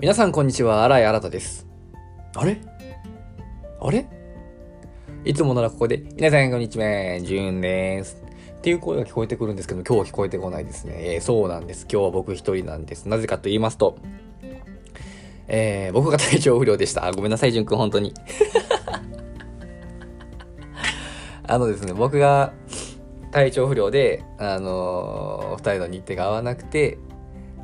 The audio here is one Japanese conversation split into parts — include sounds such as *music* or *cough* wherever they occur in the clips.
皆さんこんにちは、新井新です。あれ？あれ？いつもならここで、皆さんこんにちは、じゅんです。っていう声が聞こえてくるんですけど、今日は聞こえてこないですね。えー、そうなんです。今日は僕一人なんです。なぜかと言いますと、えー、僕が体調不良でした。ごめんなさい、じゅんくん、本当に。*laughs* あのですね、僕が体調不良で、あのー、二人の日程が合わなくて、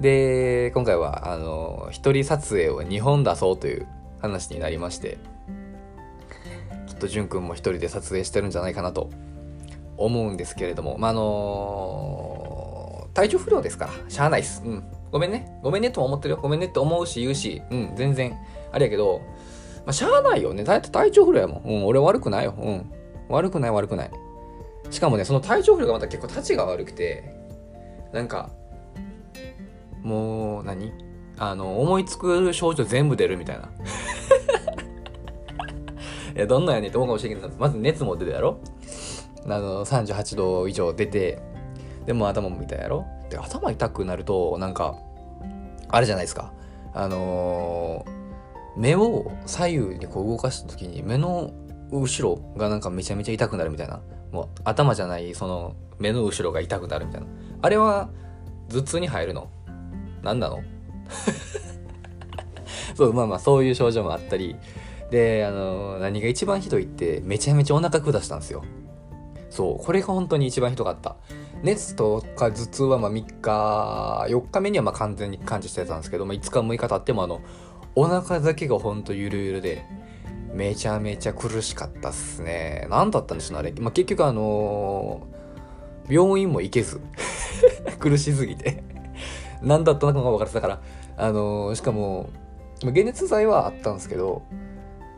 で、今回は、あの、一人撮影を2本出そうという話になりまして、きっとじゅんくんも一人で撮影してるんじゃないかなと思うんですけれども、まあ、あの、体調不良ですから、しゃあないっす。うん。ごめんね。ごめんねとも思ってるよ。ごめんねって思うし言うし、うん、全然、あれやけど、まあ、しゃあないよね。だって体調不良やもん。うん、俺悪くないよ。うん。悪くない悪くない。しかもね、その体調不良がまた結構立ちが悪くて、なんか、もう何、あの、思いつく症状全部出るみたいな。*laughs* いや、どんなんやねんって思うかもしれんけど、まず熱も出るやろ？あの、38度以上出て、でも頭も痛いやろ？で、頭痛くなると、なんか、あれじゃないですか。あのー、目を左右にこう動かした時に目の後ろがなんかめちゃめちゃ痛くなるみたいな。もう頭じゃないその目の後ろが痛くなるみたいな。あれは頭痛に入るの？何なの？*laughs* そう、まあまあそういう症状もあったり。で、あの、何が一番ひどいってめちゃめちゃお腹下したんですよ。そう、これが本当に一番ひどかった。熱とか頭痛はまあ3日、4日目にはまあ完全に感知してたんですけど、まあ、5日6日経ってもあの、お腹だけがほんとゆるゆるで、めちゃめちゃ苦しかったっすね。何だったんでしょうあれ。まあ、結局あのー、病院も行けず *laughs* 苦しすぎて何だったのかが分かってたから、あのー、しかも、解熱剤はあったんですけど、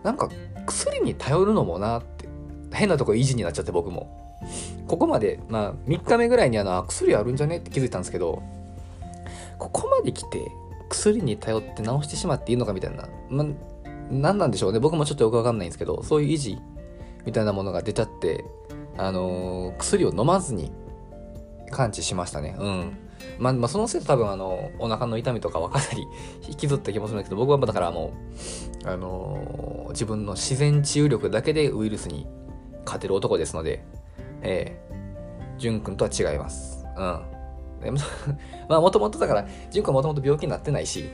なんか薬に頼るのもなって、変なとこ維持になっちゃって僕も。ここまで、まあ3日目ぐらいにあの、薬あるんじゃねって気づいたんですけど、ここまで来て薬に頼って治してしまっていいのかみたいな、ま、何なんでしょうね。僕もちょっとよくわかんないんですけどそういう維持みたいなものが出ちゃってあのー、薬を飲まずに完治しましたね。うん。まあ、まあ、そのせいで多分あのお腹の痛みとかはかなり *laughs* 引きずった気もするんですけど僕はだからもうあのー、自分の自然治癒力だけでウイルスに勝てる男ですのでええー、淳君とは違います。うん。*laughs* まあもともとだから淳君はもともと病気になってないし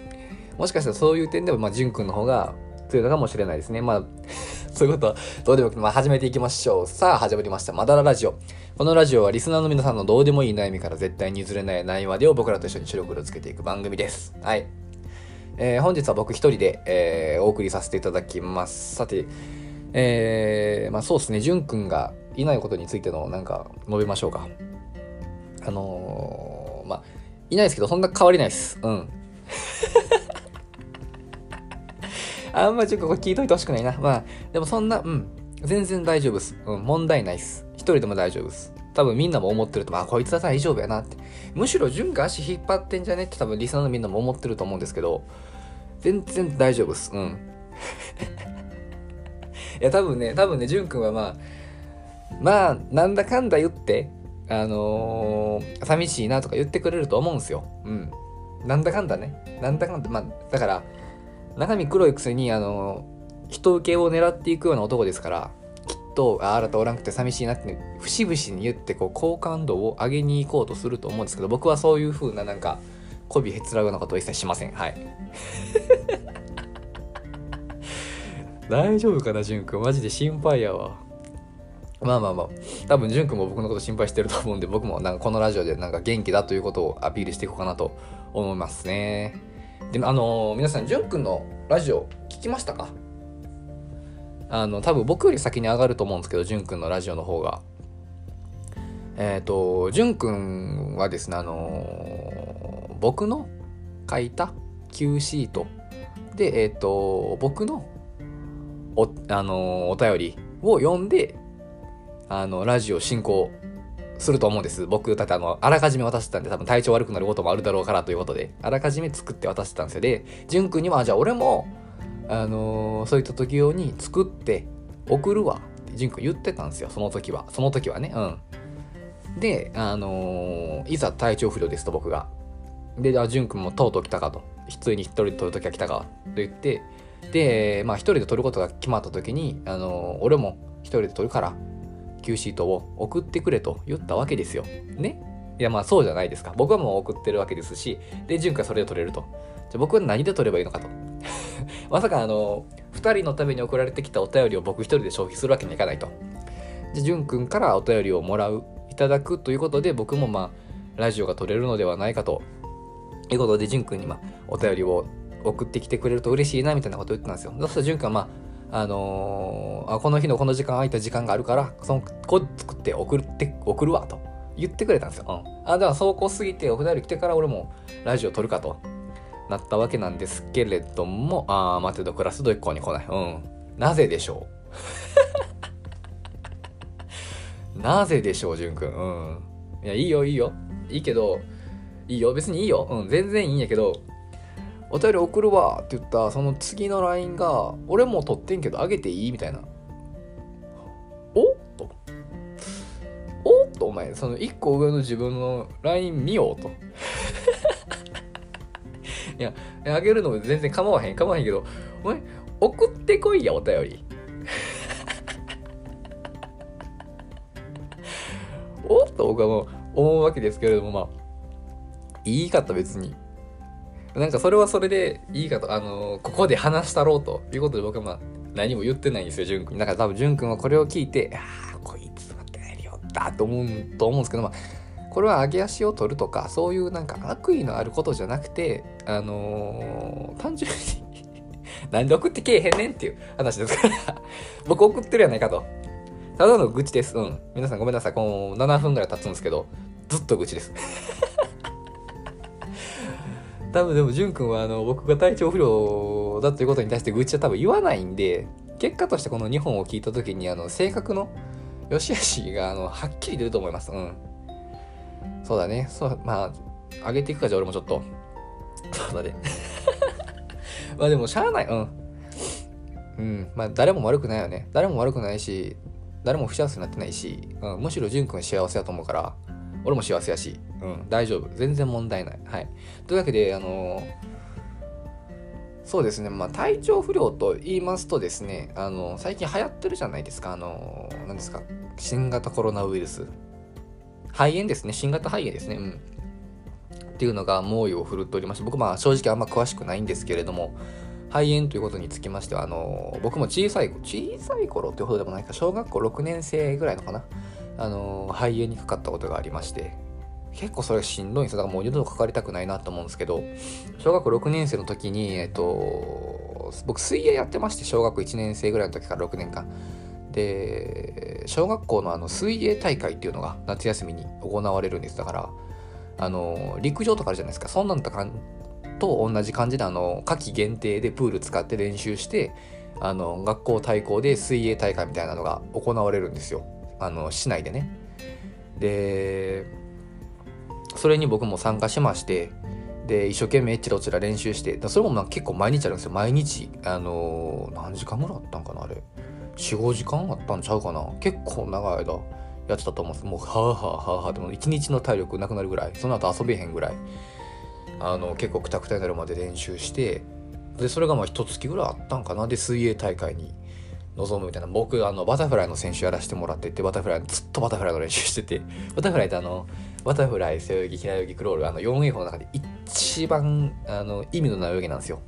もしかしたらそういう点でもまあ淳君の方が強いのかもしれないですね。まあ、*laughs* そういうことはどうでもよくまあ、始めていきましょう。さあ、始まりました。まだらラジオ。このラジオはリスナーの皆さんのどうでもいい悩みから絶対に譲れない悩みまでを僕らと一緒に主力をつけていく番組です。はい。えー、本日は僕一人で、えー、お送りさせていただきます。さて、えー、まあそうですね、じゅんくんがいないことについてのなんか述べましょうか。あのー、まあ、いないですけど、そんな変わりないです。うん。あんまちょっとこれ聞いといてほしくないな。まあ、でもそんな、うん、全然大丈夫です。うん、問題ないっす。一人でも大丈夫です。多分みんなも思ってると、まあ、こいつは大丈夫やなって。むしろ潤が足引っ張ってんじゃねって多分リスナーのみんなも思ってると思うんですけど、全然大丈夫です。うん。*laughs* いや、多分ね、多分ね、潤くんはまあ、まあ、なんだかんだ言って、あのー、寂しいなとか言ってくれると思うんすよ。うん。なんだかんだね。なんだかんだ、まあ、だから、中身黒いくせにあの人受けを狙っていくような男ですからきっとああなたおらんくて寂しいなって節々に言ってこう好感度を上げに行こうとすると思うんですけど僕はそういう風ななんか媚びへつらうようなことを一切しません。はい。*laughs* 大丈夫かな潤くん。マジで心配やわ。まあまあまあ。多分潤くんも僕のこと心配してると思うんで僕もなんかこのラジオでなんか元気だということをアピールしていこうかなと思いますね。で、あのー、皆さん、じゅんくんのラジオ聞きましたか？あの、多分僕より先に上がると思うんですけど、じゅんくんのラジオの方が。えっ、ー、と、じゅんくんはですね、あのー、僕の書いた Q シートで、えっ、と、僕のお、あのお便りを読んで、あの、ラジオ進行すると思うんです。僕、だってあの、あらかじめ渡してたんで、多分体調悪くなることもあるだろうからということで、あらかじめ作って渡してたんですよ。で、じゅんくんには、じゃあ俺も、あのー、そういった時用に作って送るわってじゅんくん言ってたんですよ。その時は。その時はね。うん。で、あのー、いざ体調不良ですと僕が。で、あ、じゅんくんもとうとう来たかと。普通に一人で撮る時は来たかと言ってでまあ一人で撮ることが決まった時にあの俺も一人で撮るから Q シートを送ってくれと言ったわけですよ。ね？いやまあそうじゃないですか。僕はもう送ってるわけですしで潤君はそれで撮れると。じゃ僕は何で撮ればいいのかと。*laughs* まさかあの2人のために送られてきたお便りを僕一人で消費するわけにはいかないと。じゃあ潤君からお便りをもらういただくということで僕もまあラジオが撮れるのではないかと。いうことで潤君にまあお便りを送ってきてくれると嬉しいなみたいなことを言ってたんですよ。そしたら潤君はまああのー、あこの日のこの時間空いた時間があるからそのコード作って送って送るわと言ってくれたんですよ、うん、あだから走行過ぎてお便り来てから俺もラジオ撮るかとなったわけなんですけれどもああ待てどクラスド一向に来ない。うん。なぜでしょう？*laughs* なぜでしょう潤くん？うん。いやいいよいいよ。いいけどいいよ。別にいいよ。うん。全然いいんやけどお便り送るわって言ったその次の LINE が俺も撮ってんけどあげていい？みたいな。お？っと。お？っとお前その1個上の自分の LINE 見ようと。*laughs* いやあげるのも全然構わへん。構わへんけどお前送ってこいやお便り。*laughs* お？っと僕はもう思うわけですけれどもまあいいかと別に。なんかそれはそれでいいかと、あのー、ここで話したろうということで僕はまあ何も言ってないんですよ、淳君。だから多分淳君はこれを聞いて、ああ、こいつは頼りよったと思う、と思うんですけど、まあ、これは上げ足を取るとか、そういうなんか悪意のあることじゃなくて、あのー、単純に *laughs* なんで送ってけえへんねんっていう話ですから *laughs* 僕送ってるやないかと。ただの愚痴です。うん。皆さんごめんなさい。この7分ぐらい経つんですけど、ずっと愚痴です *laughs* 多分でも潤くんはあの僕が体調不良だということに対して愚痴は多分言わないんで結果としてこの2本を聞いた時にあの性格の良し悪しがあのはっきり出ると思います。うん。そうだね。そうまあ上げていくかじゃあ俺もちょっと。そうだね。*laughs* まあでもしゃあない。うん。うん。まあ誰も悪くないよね。誰も悪くないし誰も不幸せになってないし、うん、むしろ潤くん幸せだと思うから。俺も幸せやし、うん、大丈夫。全然問題ない。はい。というわけで、あのー、そうですね、まあ、体調不良と言いますとですね、あのー、最近流行ってるじゃないですか、あのー、何ですか、新型コロナウイルス。肺炎ですね、新型肺炎ですね、うん。っていうのが猛威を振るっておりまして、僕、まあ、正直あんま詳しくないんですけれども、肺炎ということにつきましては、あの僕も小さい、小さい頃っていうほどでもないか、小学校6年生ぐらいのかな。あの肺炎にかかったことがありまして結構それしんどいんですよ。だからもう二度とかかりたくないなと思うんですけど小学6年生の時にえっと僕水泳やってまして小学1年生ぐらいの時から6年間。で小学校のあの水泳大会っていうのが夏休みに行われるんです。だからあの陸上とかあるじゃないですか。そんなんとかと同じ感じであの夏季限定でプール使って練習してあの学校対抗で水泳大会みたいなのが行われるんですよ。あの市内でね。でそれに僕も参加しましてで一生懸命えっちらちら練習してそれもまあ結構毎日あるんですよ。毎日あのー、何時間ぐらいあったんかなあれ。45時間あったんちゃうかな。結構長い間やってたと思うんです。もうはあはあはあはあでも一日の体力なくなるぐらい。その後遊べへんぐらい。あの結構くたくたになるまで練習してでそれがまあ一月ぐらいあったんかな。で水泳大会に臨むみたいな。僕あのバタフライの選手やらせてもらっててバタフライずっとバタフライの練習してて *laughs* バタフライってあのバタフライ背泳ぎ平泳ぎクロールあの4泳法の中で一番あの意味のない泳ぎなんですよ、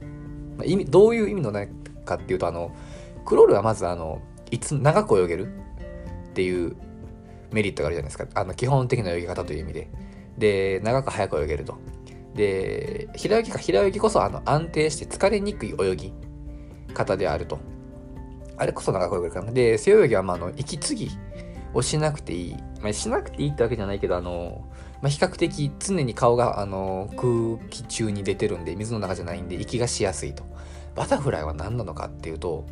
まあ、意味どういう意味のないかっていうとあのクロールはまずあのいつ長く泳げるっていうメリットがあるじゃないですか。あの基本的な泳ぎ方という意味で。で長く速く泳げると。で平泳ぎか。平泳ぎこそあの安定して疲れにくい泳ぎ方であると。あれこそ長く泳げるから。で、背泳ぎは、まあ、あの、息継ぎをしなくていい。まあ、しなくていいってわけじゃないけど、あの、まあ、比較的常に顔が、あの、空気中に出てるんで、水の中じゃないんで、息がしやすいと。バタフライは何なのかっていうと、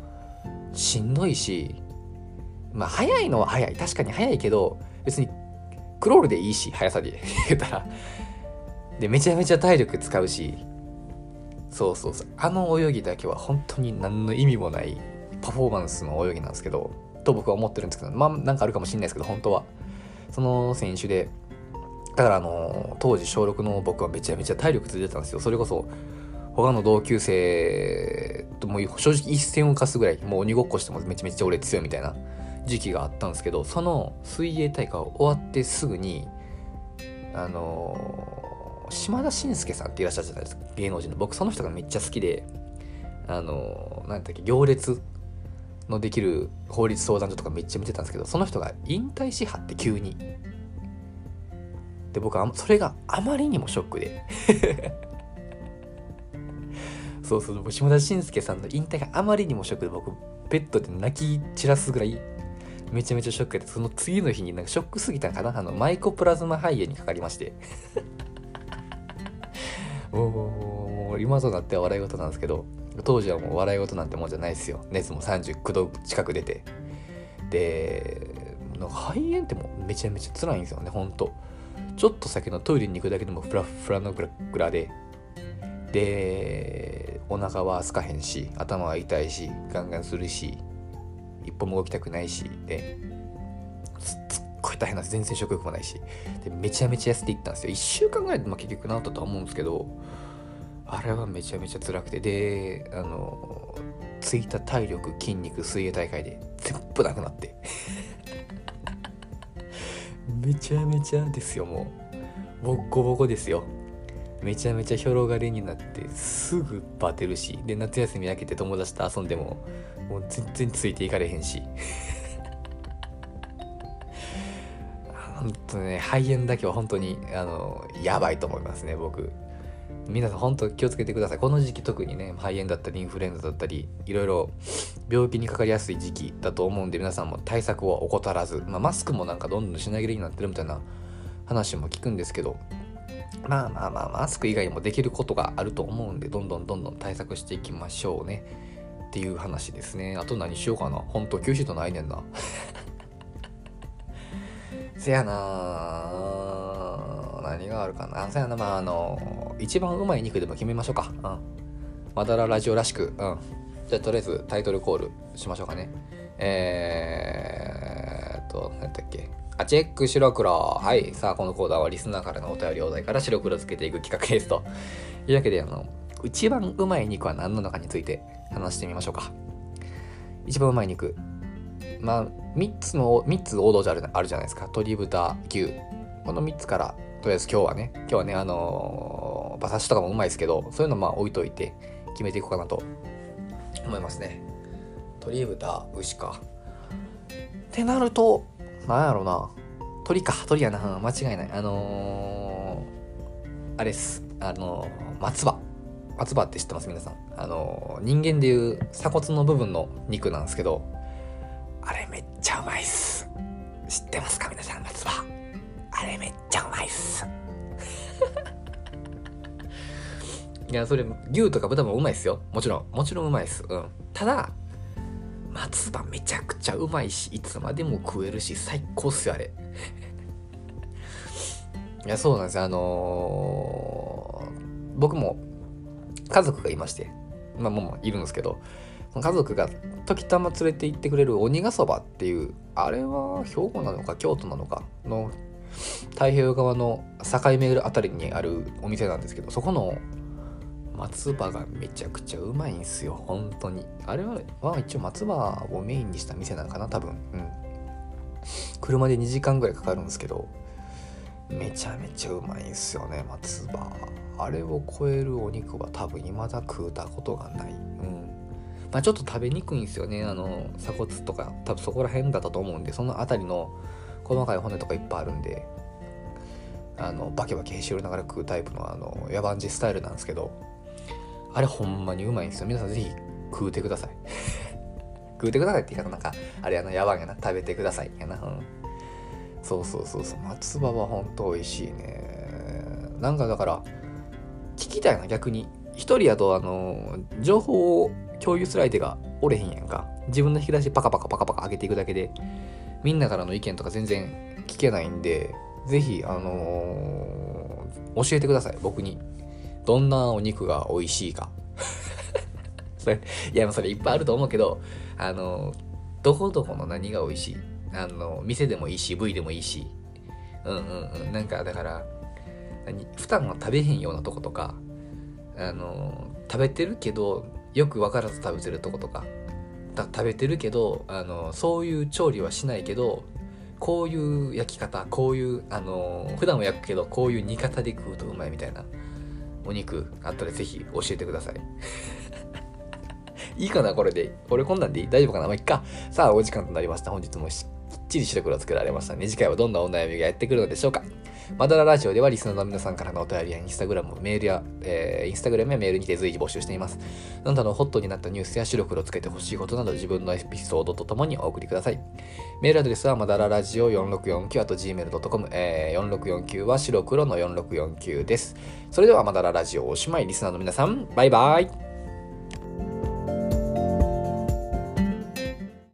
しんどいし、まあ、速いのは速い。確かに速いけど、別に、クロールでいいし、速さで *laughs* 言ったら。で、めちゃめちゃ体力使うし、そうそうそう。あの泳ぎだけは本当に何の意味もないパフォーマンスの泳ぎなんですけど、と僕は思ってるんですけど、まあなんかあるかもしれないですけど、本当は。その選手で、だからあの、当時小6の僕はめちゃめちゃ体力ついてたんですよ。それこそ、他の同級生とも正直一線を課すぐらいもう鬼ごっこしてもめちゃめちゃ俺強いみたいな時期があったんですけどその水泳大会終わってすぐにあの、島田紳介さんっていらっしゃるじゃないですか芸能人の僕その人がめっちゃ好きであのー、なんだっけ行列のできる法律相談所とかめっちゃ見てたんですけどその人が引退しはって急に。で僕はそれがあまりにもショックで。*laughs* そうそう島田紳介さんの引退があまりにもショックで僕ベッドで泣き散らすぐらいめちゃめちゃショックでその次の日になんかショックすぎたかな？あのマイコプラズマ肺炎にかかりまして。*laughs* もう今となっては笑い事なんですけど。当時はもう笑い事なんてもんじゃないですよ。熱も39度近く出て。で肺炎ってもうめちゃめちゃ辛いんですよねほんと。ちょっと先のトイレに行くだけでもフラフラのグラグラで。でお腹は空かへんし頭は痛いしガンガンするし一歩も動きたくないしですっごい大変なんです。全然食欲もないし。でめちゃめちゃ痩せていったんですよ。1週間ぐらいで、まあ、結局治ったとは思うんですけどあれはめちゃめちゃ辛くて。であのついた体力筋肉水泳大会で全部なくなって。*laughs* めちゃめちゃですよもう。ボッコボコですよ。めちゃめちゃ広がりになってすぐバテるし。で夏休み明けて友達と遊んでももう全然ついていかれへんし。*laughs* 本当ね肺炎だけは本当にあのやばいと思いますね僕。皆さん本当気をつけてください。この時期特にね肺炎だったりインフルエンザだったりいろいろ病気にかかりやすい時期だと思うんで皆さんも対策を怠らず、まあ、マスクもなんかどんどん品切れになってるみたいな話も聞くんですけどまあまあまあマスク以外もできることがあると思うんでどんどんどんどん対策していきましょうね。っていう話ですね。あと何しようかな。本当休止とないねんな。*laughs* せやな何があるかな。せやな。まああの一番うまい肉でも決めましょうかうんまだらラジオらしくうんじゃあとりあえずタイトルコールしましょうかねえー、っと何だっけあ、チェック白黒。はい。さあ、このコーナーはリスナーからのお便りお題から白黒つけていく企画ですと。というわけで、あの、一番うまい肉は何なのかについて話してみましょうか。一番うまい肉。まあ、3つの、3つ王道じゃあるあるじゃないですか。鶏、豚、牛。この3つから、とりあえず今日はね、今日はね、あのー、馬刺しとかもうまいですけど、そういうのまあ置いといて決めていこうかなと思いますね。鶏、豚、牛か。ってなると、なんやろな。鳥か、鳥やな。間違いない。あのー、あれっす。あのー、松葉。松葉って知ってます？皆さん。あのー、人間でいう鎖骨の部分の肉なんですけど、あれめっちゃうまいっす。知ってますか？皆さん、松葉。いや、それ、牛とか豚もうまいっすよ。もちろん。もちろんうまいっす。うん。ただ、松葉めちゃくちゃうまいしいつまでも食えるし最高っすよあれ *laughs* いやそうなんですよあのー、僕も家族がいましてまあもういるんですけど家族が時たま連れて行ってくれる鬼ヶそばっていうあれは兵庫なのか京都なのかの太平洋側の境目あたりにあるお店なんですけどそこの松葉がめちゃくちゃうまいんすよ本当に。あれは、一応松葉をメインにした店なのかな多分。うん。車で2時間ぐらいかかるんですけどめちゃめちゃうまいんすよね松葉。あれを超えるお肉は多分未だ食うたことがない。うん。まあちょっと食べにくいんですよねあの鎖骨とか。多分そこら辺だったと思うんでその辺りの細かい骨とかいっぱいあるんで。あのバキバキへし折りながら食うタイプのあの野蛮児スタイルなんですけど。あれほんまにうまいんですよ。皆さんぜひ食うてください。*laughs* 食うてくださいって言い方なんか、あれやな、やばいやな、食べてくださいやな。うん。そうそうそうそう、松葉はほんと美味しいね。なんかだから、聞きたいな、逆に。一人やと、あの、情報を共有する相手がおれへんやんか。自分の引き出しパカパカパカパカ上げていくだけで、みんなからの意見とか全然聞けないんで、ぜひ、あのー、教えてください、僕に。どんなお肉が美味しいか。*laughs* それ、いや、それいっぱいあると思うけど、あの、どこどこの何が美味しい？あの、店でもいいし、部位でもいいし。うんうんうん。なんか、だから、何？普段は食べへんようなとことか、あの食べてるけどよく分からず食べてるとことか食べてるけどあのそういう調理はしないけどこういう焼き方こういうあの普段は焼くけどこういう煮方で食うとうまいみたいなお肉あったらぜひ教えてください *laughs* いいかなこれで。俺こんなんでいい？大丈夫かな？まあ、いっか。さあ、お時間となりました。本日もきっちり白黒作られましたね。次回はどんなお悩みがやってくるのでしょうかマダララジオではリスナーの皆さんからのお便りやインスタグラム、メールや、えー、インスタグラムやメールにて随時募集しています。あなたのホットになったニュースや白黒つけてほしいことなど自分のエピソードとともにお送りください。メールアドレスはまだらラジオ4649あと gmail.com、えー、4649は白黒の4649です。それではまだらラジオおしまいリスナーの皆さん、バイバイ。